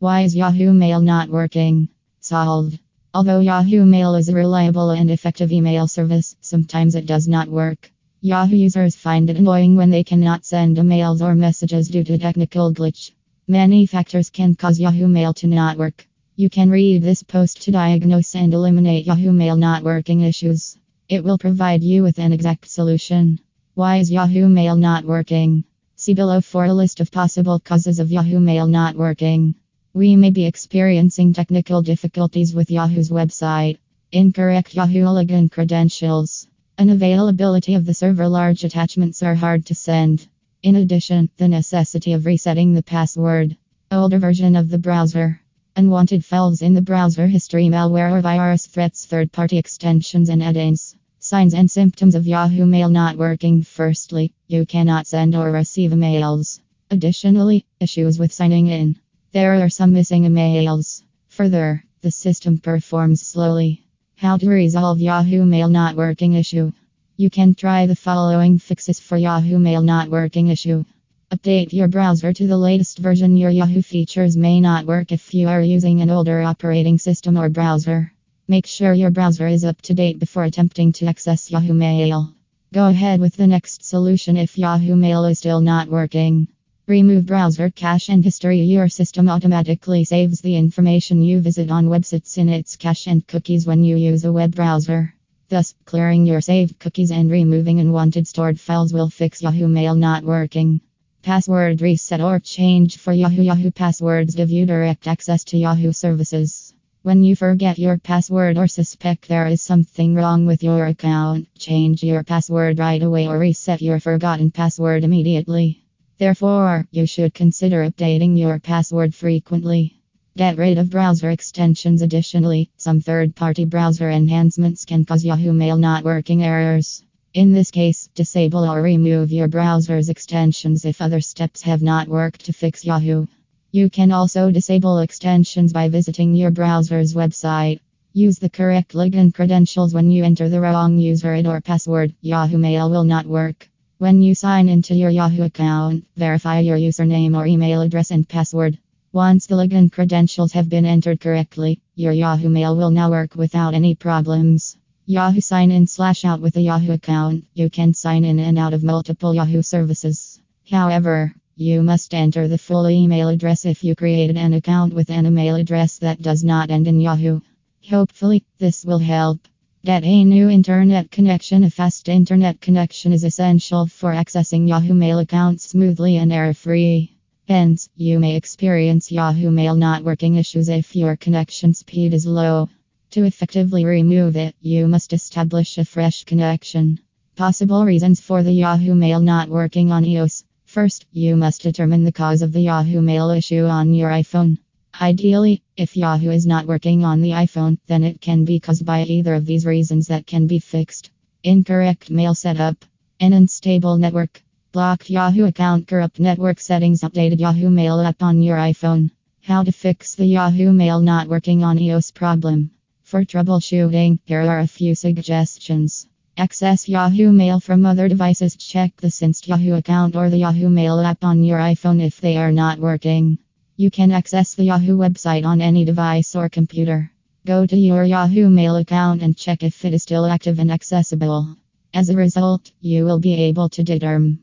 Why is Yahoo Mail not working? Solved. Although Yahoo Mail is a reliable and effective email service, sometimes it does not work. Yahoo users find it annoying when they cannot send emails or messages due to technical glitch. Many factors can cause Yahoo Mail to not work. You can read this post to diagnose and eliminate Yahoo Mail not working issues. It will provide you with an exact solution. Why is Yahoo Mail not working? See below for a list of possible causes of Yahoo Mail not working. We may be experiencing technical difficulties with Yahoo's website. Incorrect Yahoo login credentials. Unavailability of the server. Large attachments are hard to send. In addition, the necessity of resetting the password. Older version of the browser. Unwanted files in the browser history, malware or virus threats, third party extensions and add-ins. Signs and symptoms of Yahoo Mail not working. Firstly, you cannot send or receive emails. Additionally, issues with signing in. There are some missing emails. Further, the system performs slowly. How to resolve Yahoo Mail not working issue? You can try the following fixes for Yahoo Mail not working issue. Update your browser to the latest version. Your Yahoo features may not work if you are using an older operating system or browser. Make sure your browser is up to date before attempting to access Yahoo Mail. Go ahead with the next solution if Yahoo Mail is still not working. Remove browser cache and history. Your system automatically saves the information you visit on websites in its cache and cookies when you use a web browser. Thus, clearing your saved cookies and removing unwanted stored files will fix Yahoo Mail not working. Password reset or change for Yahoo Yahoo passwords give you direct access to Yahoo services. When you forget your password or suspect there is something wrong with your account, change your password right away or reset your forgotten password immediately. Therefore, you should consider updating your password frequently. Get rid of browser extensions. Additionally, some third party browser enhancements can cause Yahoo Mail not working errors. In this case, disable or remove your browser's extensions if other steps have not worked to fix Yahoo. You can also disable extensions by visiting your browser's website. Use the correct login credentials when you enter the wrong user ID or password. Yahoo Mail will not work. When you sign into your Yahoo account, verify your username or email address and password. Once the login credentials have been entered correctly, your Yahoo Mail will now work without any problems. Yahoo sign in slash out with a Yahoo account. You can sign in and out of multiple Yahoo services. However, you must enter the full email address if you created an account with an email address that does not end in Yahoo. Hopefully, this will help. Get a new internet connection. A fast internet connection is essential for accessing Yahoo Mail accounts smoothly and error free. Hence, you may experience Yahoo Mail not working issues if your connection speed is low. To effectively remove it, you must establish a fresh connection. Possible reasons for the Yahoo Mail not working on iOS. First, you must determine the cause of the Yahoo Mail issue on your iPhone. Ideally, if Yahoo is not working on the iPhone, then it can be caused by either of these reasons that can be fixed. Incorrect mail setup, an unstable network, blocked Yahoo account, corrupt network settings, updated Yahoo Mail app on your iPhone. How to fix the Yahoo Mail not working on iOS problem. For troubleshooting, here are a few suggestions. Access Yahoo Mail from other devices. Check the Synced Yahoo account or the Yahoo Mail app on your iPhone if they are not working. You can access the Yahoo website on any device or computer. Go to your Yahoo Mail account and check if it is still active and accessible. As a result, you will be able to determine